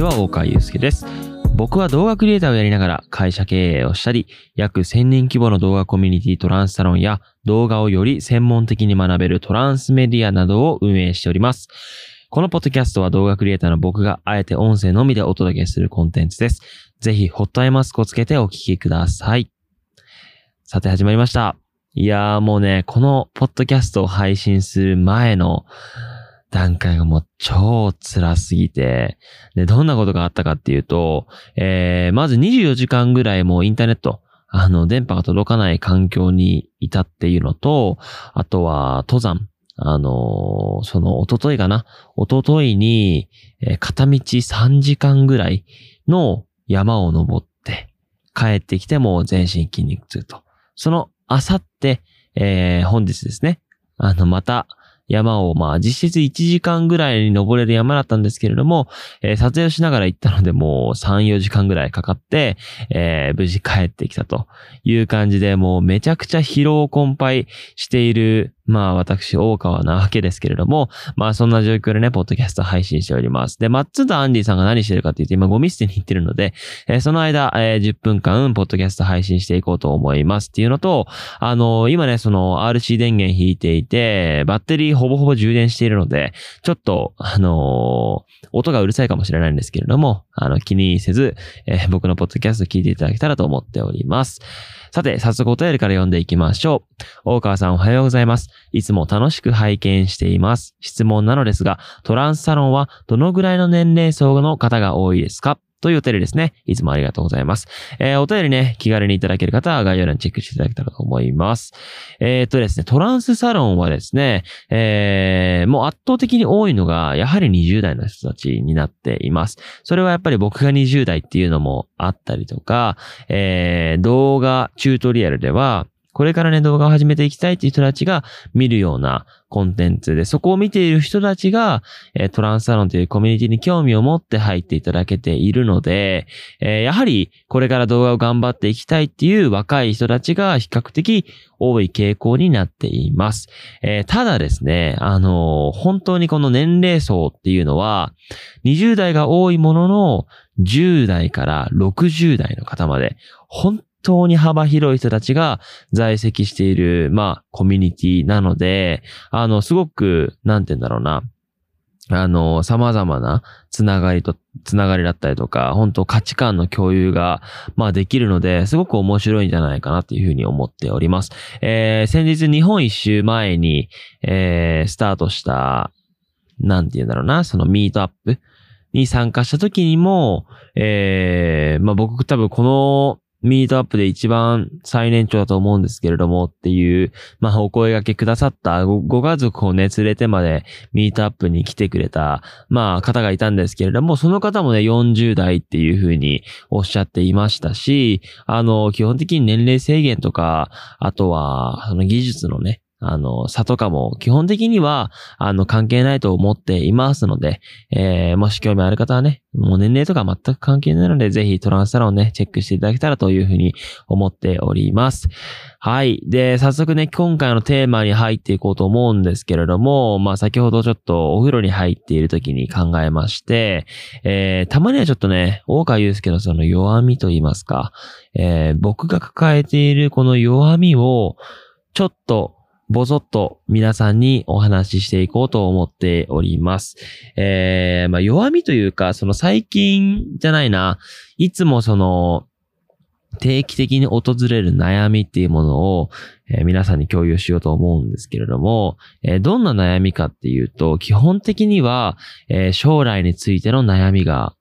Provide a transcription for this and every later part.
ちは、大川祐介です。僕は動画クリエイターをやりながら会社経営をしたり、約1000人規模の動画コミュニティトランスサロンや動画をより専門的に学べるトランスメディアなどを運営しております。このポッドキャストは動画クリエイターの僕があえて音声のみでお届けするコンテンツです。ぜひ、ホットアイマスクをつけてお聞きください。さて始まりました。いやーもうね、このポッドキャストを配信する前の段階がもう超辛すぎて、で、どんなことがあったかっていうと、えー、まず24時間ぐらいもうインターネット、あの、電波が届かない環境にいたっていうのと、あとは登山。あのーその、一昨日かな一昨日に、えー片道3時間ぐらいの山を登って、帰ってきても全身筋肉痛と。その、あさって、えー本日ですね。あの、また、山を、まあ、実質1時間ぐらいに登れる山だったんですけれども、えー撮影をしながら行ったので、もう3、4時間ぐらいかかって、えー無事帰ってきたという感じで、もうめちゃくちゃ疲労困憊している、まあ、私、大川なわけですけれども、まあ、そんな状況でね、ポッドキャスト配信しております。で、マッツンとアンディさんが何してるかって言って、今ゴミ捨てに行ってるので、えーその間、えー10分間、ポッドキャスト配信していこうと思いますっていうのと、あの今ね、その RC 電源引いていて、バッテリーほぼほぼ充電しているので、ちょっと、あのー音がうるさいかもしれないんですけれども、あの、気にせず、えー僕のポッドキャスト聞いていただけたらと思っております。さて、早速お便りから読んでいきましょう。大川さんおはようございます。いつも楽しく拝見しています。質問なのですが、トランスサロンはどのぐらいの年齢層の方が多いですか？というお便りですね。いつもありがとうございます。えーお便りね、気軽にいただける方は概要欄チェックしていただけたらと思います。えーっとですね、トランスサロンはですね、えーもう圧倒的に多いのが、やはり20代の人たちになっています。それはやっぱり僕が20代っていうのもあったりとか、えー動画チュートリアルでは、これからね、動画を始めていきたいっていう人たちが見るようなコンテンツで、そこを見ている人たちが、えトランスサロンというコミュニティに興味を持って入っていただけているので、えやはりこれから動画を頑張っていきたいっていう若い人たちが比較的多い傾向になっています。えただですね、あの本当にこの年齢層っていうのは、20代が多いものの、10代から60代の方まで、本当に幅広い人たちが在籍している、まあ、コミュニティなので、あの、すごく、なんて言うんだろうな、あの、様々なつながりと、つながりだったりとか、本当価値観の共有が、まあできるので、すごく面白いんじゃないかなっていうふうに思っております。えー、先日日本一周前に、えー、スタートした、なんて言うんだろうな、そのミートアップに参加した時にも、えー、まあ僕多分このミートアップで一番最年長だと思うんですけれどもっていう、まあお声掛けくださったごご家族をね連れてまでミートアップに来てくれた、まあ方がいたんですけれども、その方もね40代っていうふうにおっしゃっていましたし、あの、基本的に年齢制限とか、あとは、その技術のね、あの、差とかも基本的には、あの、関係ないと思っていますので、えー、もし興味ある方はね、もう年齢とか全く関係ないので、ぜひトランスサロンね、チェックしていただけたらというふうに思っております。はい。で、早速ね、今回のテーマに入っていこうと思うんですけれども、まあ先ほどちょっとお風呂に入っている時に考えまして、えー、たまにはちょっとね、大川祐介のその弱みと言いますか、えー、僕が抱えているこの弱みを、ちょっと、ぼそっと皆さんにお話ししていこうと思っております。えー、まあ弱みというか、その最近じゃないな、いつもその、定期的に訪れる悩みっていうものを、えー皆さんに共有しようと思うんですけれども、えーどんな悩みかっていうと、基本的には、えー将来についての悩みが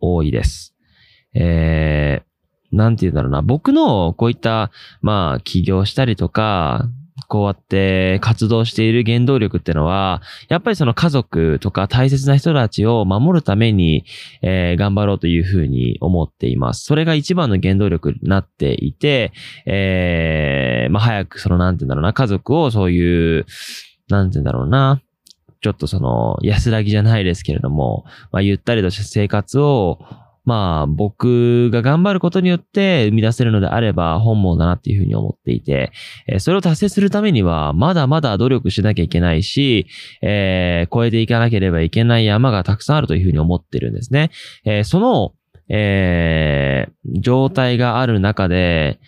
多いです。えー、なんて言うんだろうな。僕のこういった、まあ、起業したりとか、こうやって活動している原動力ってのは、やっぱりその家族とか大切な人たちを守るために、えー頑張ろうというふうに思っています。それが一番の原動力になっていて、えーまあ早くそのなんて言うんだろうな、家族をそういう、なんて言うんだろうな、ちょっとその安らぎじゃないですけれども、まあゆったりとした生活をまあ僕が頑張ることによって生み出せるのであれば本望だなっていうふうに思っていて、えー、それを達成するためにはまだまだ努力しなきゃいけないし、えー、超えていかなければいけない山がたくさんあるというふうに思ってるんですね。えー、その、えー、状態がある中で、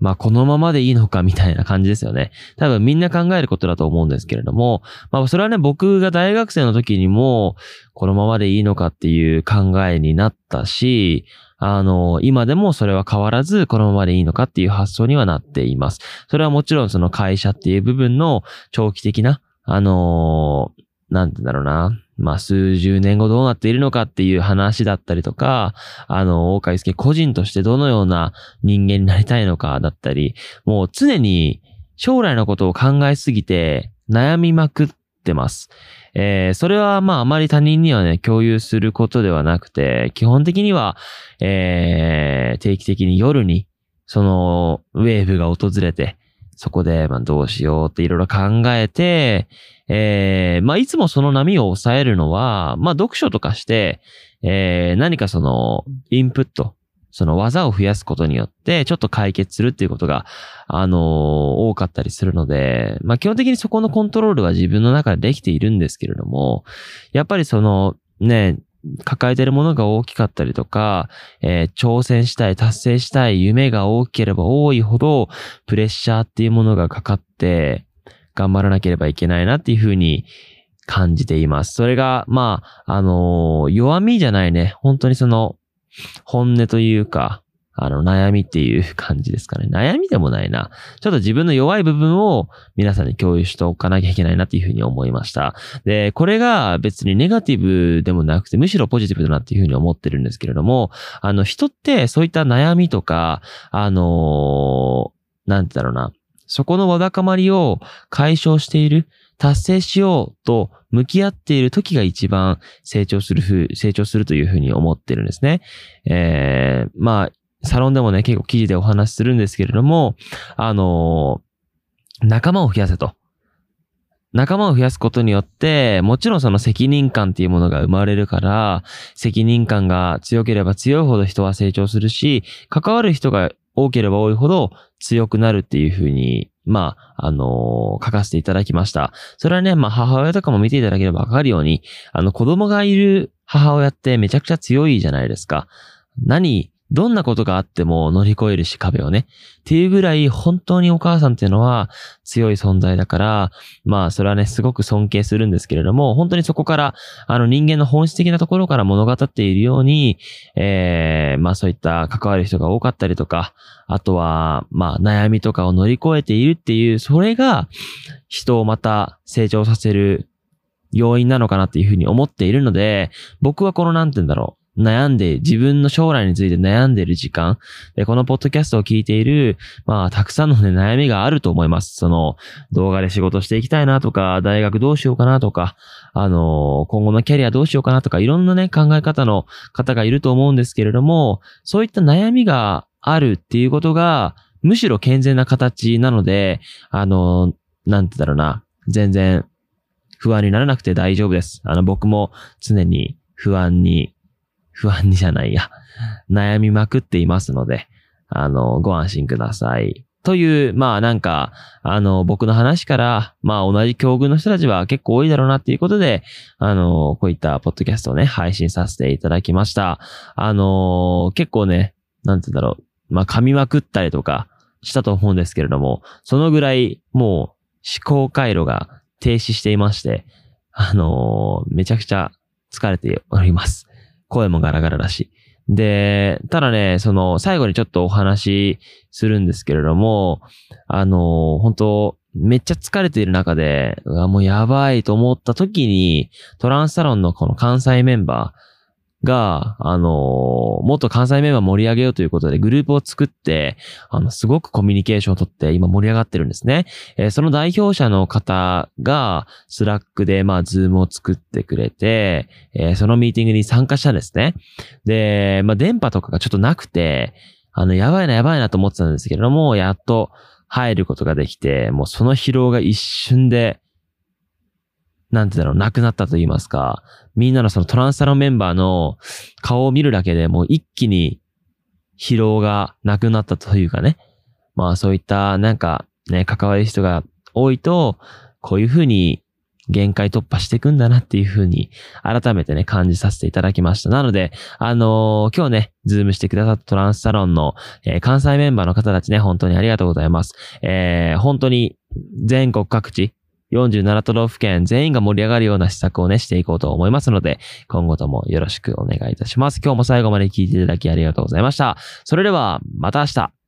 まあ、このままでいいのかみたいな感じですよね。多分みんな考えることだと思うんですけれども、まあ、それはね、僕が大学生の時にも、このままでいいのかっていう考えになったし、あの、今でもそれは変わらず、このままでいいのかっていう発想にはなっています。それはもちろんその会社っていう部分の長期的な、あのなんてだろうな。まあ、数十年後どうなっているのかっていう話だったりとか、あの、大川祐介個人としてどのような人間になりたいのかだったり、もう常に将来のことを考えすぎて悩みまくってます。えー、それはまああまり他人にはね、共有することではなくて、基本的には、えー、定期的に夜に、その、ウェーブが訪れて、そこで、まあどうしようっていろいろ考えて、えー、まあ、いつもその波を抑えるのは、まあ、読書とかして、えー、何かその、インプット、その技を増やすことによって、ちょっと解決するっていうことが、あのー、多かったりするので、まあ、基本的にそこのコントロールは自分の中でできているんですけれども、やっぱりその、ね、抱えてるものが大きかったりとか、えー、挑戦したい、達成したい夢が大きければ多いほど、プレッシャーっていうものがかかって、頑張らなければいけないなっていうふうに感じています。それが、まあ、あのー、弱みじゃないね。本当にその、本音というか、あの、悩みっていう感じですかね。悩みでもないな。ちょっと自分の弱い部分を皆さんに共有しておかなきゃいけないなっていうふうに思いました。で、これが別にネガティブでもなくて、むしろポジティブだなっていうふうに思ってるんですけれども、あの、人ってそういった悩みとか、あのー、なんてだろうな。そこのわだかまりを解消している、達成しようと向き合っている時が一番成長するふう、成長するというふうに思ってるんですね。えー、まあ、サロンでもね、結構記事でお話しするんですけれども、あのー、仲間を増やせと。仲間を増やすことによって、もちろんその責任感っていうものが生まれるから、責任感が強ければ強いほど人は成長するし、関わる人が多ければ多いほど強くなるっていうふうに、まあ、あのー、書かせていただきました。それはね、まあ、母親とかも見ていただければわかるように、あの、子供がいる母親ってめちゃくちゃ強いじゃないですか。何どんなことがあっても乗り越えるし壁をね。っていうぐらい本当にお母さんっていうのは強い存在だから、まあそれはね、すごく尊敬するんですけれども、本当にそこから、あの人間の本質的なところから物語っているように、えー、まあそういった関わる人が多かったりとか、あとは、まあ悩みとかを乗り越えているっていう、それが人をまた成長させる要因なのかなっていうふうに思っているので、僕はこのなんて言うんだろう。悩んで、自分の将来について悩んでいる時間、で、このポッドキャストを聞いている、まあ、たくさんの、ね、悩みがあると思います。その、動画で仕事していきたいなとか、大学どうしようかなとか、あの、今後のキャリアどうしようかなとか、いろんなね、考え方の方がいると思うんですけれども、そういった悩みがあるっていうことが、むしろ健全な形なので、あの、なんてだろうな、全然不安にならなくて大丈夫です。あの、僕も常に不安に不安にじゃないや、悩みまくっていますので、あの、ご安心ください。という、まあなんか、あの、僕の話から、まあ同じ境遇の人たちは結構多いだろうなっていうことで、あの、こういったポッドキャストをね、配信させていただきました。あの、結構ね、なんて言うんだろう、まあ噛みまくったりとかしたと思うんですけれども、そのぐらいもう思考回路が停止していまして、あの、めちゃくちゃ疲れております。声もガラガラだし。で、ただね、その、最後にちょっとお話しするんですけれども、あの、本当めっちゃ疲れている中で、うわ、もうやばいと思った時に、トランスサロンのこの関西メンバー、が、あの、もっと関西メンバー盛り上げようということでグループを作って、あの、すごくコミュニケーションをとって今盛り上がってるんですね。えー、その代表者の方が、 Slack で、まあ、 Zoom を作ってくれて、えー、そのミーティングに参加したんですね。で、まあ、電波とかがちょっとなくて、あの、やばいなやばいなと思ってたんですけれども、やっと入ることができて、もうその疲労が一瞬でなんてだろう、なくなったと言いますか、みんなのそのトランスサロンメンバーの顔を見るだけでもう一気に疲労がなくなったというかね。まあそういったなんかね、関わる人が多いと、こういうふうに限界突破していくんだなっていうふうに改めてね、感じさせていただきました。なので、あのー、今日ね、ズームしてくださったトランスサロンの、えー、関西メンバーの方たちね、本当にありがとうございます。えー、本当に全国各地、47都道府県全員が盛り上がるような施策をね、していこうと思いますので、今後ともよろしくお願いいたします。今日も最後まで聞いていただきありがとうございました。それでは、また明日。